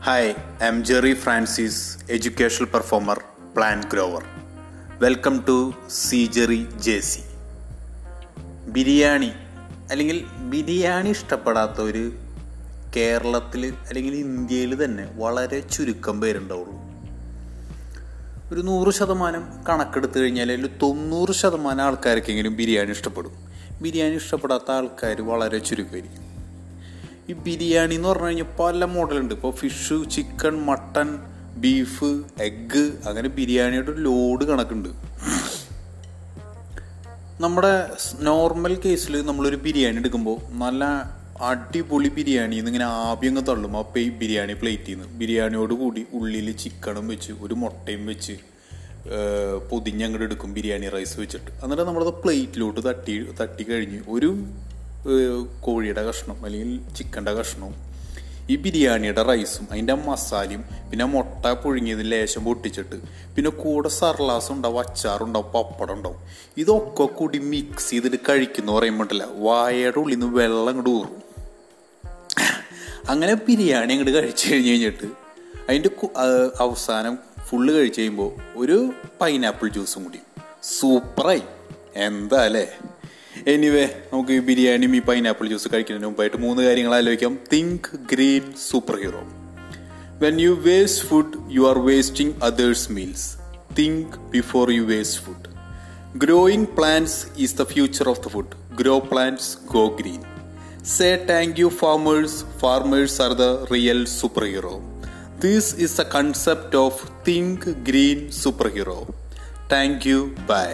Hi, I'm Jerry Francis educational performer plan grower welcome to C Jerry J C biryani അല്ലെങ്കിൽ ബിരിയാണി ഇഷ്ടപ്പെടാത്ത ഒരു കേരളത്തിൽ അല്ലെങ്കിൽ ഇന്ത്യയിൽ തന്നെ വളരെ ചുരുക്കം പേരുണ്ടാവുള്ളൂ. ഒരു നൂറ് ശതമാനം കണക്കെടുത്തു കഴിഞ്ഞാൽ അതിൽ തൊണ്ണൂറ് ശതമാനം ആൾക്കാർക്കെങ്കിലും ബിരിയാണി ഇഷ്ടപ്പെടും. ബിരിയാണി ഇഷ്ടപ്പെടാത്ത ആൾക്കാർ വളരെ ചുരുക്കമായിരിക്കും. ഈ ബിരിയാണി എന്ന് പറഞ്ഞു കഴിഞ്ഞാൽ പല മോഡലുണ്ട്. ഇപ്പോൾ fish chicken mutton beef egg അങ്ങനെ ബിരിയാണിയുടെ ഒരു ലോഡ് കണക്കുണ്ട്. നമ്മുടെ നോർമൽ കേസിൽ നമ്മളൊരു ബിരിയാണി എടുക്കുമ്പോൾ നല്ല അടിപൊളി ബിരിയാണി ഇങ്ങനെ ആദ്യം തള്ളും. ആ ഈ ബിരിയാണി പ്ലേറ്റിൽ നിന്ന് ബിരിയാണിയോട് കൂടി ഉള്ളിൽ ചിക്കണും വെച്ച് ഒരു മുട്ടയും വെച്ച് പൊതിഞ്ഞങ്ങോട്ട് എടുക്കും ബിരിയാണി റൈസ് വെച്ചിട്ട്. എന്നിട്ട് നമ്മളത് പ്ലേറ്റിലോട്ട് തട്ടി തട്ടി കഴിഞ്ഞ് ഒരു കോഴിയുടെ കഷ്ണം അല്ലെങ്കിൽ ചിക്കന്റെ കഷ്ണവും ഈ ബിരിയാണിയുടെ റൈസും അതിന്റെ മസാലയും പിന്നെ മുട്ട പുഴുങ്ങിയതിന് ലേശം പൊട്ടിച്ചിട്ട് പിന്നെ കൂടെ സർലാസ് ഉണ്ടാവും അച്ചാറുണ്ടാവും പപ്പടം ഉണ്ടാവും. ഇതൊക്കെ കൂടി മിക്സ് ചെയ്തിട്ട് കഴിക്കുന്നു പറയുമ്പോട്ടില്ല വായയുടെ ഉള്ളിൽ നിന്ന് വെള്ളം അങ്ങോട്ട് ഊറും. അങ്ങനെ ബിരിയാണി അങ്ങോട്ട് കഴിച്ചു കഴിഞ്ഞ് കഴിഞ്ഞിട്ട് അതിന്റെ അവസാനം ഫുള്ള് കഴിച്ച് കഴിയുമ്പോൾ ഒരു പൈനാപ്പിൾ ജ്യൂസും കൂടി. സൂപ്പറായി എന്താ അല്ലേ? എനിവേ നമുക്ക് ഈ ബിരിയാണിയും ഈ പൈനാപ്പിൾ ജ്യൂസ് കഴിക്കുന്നതിന് മുമ്പായിട്ട് മൂന്ന് കാര്യങ്ങൾ ആലോചിക്കാം. Think green super hero when you waste food you are wasting others meals think before you waste food growing plants is the future of the food grow plants go green say thank you farmers farmers are the real super hero this is the concept of think green super hero thank you bye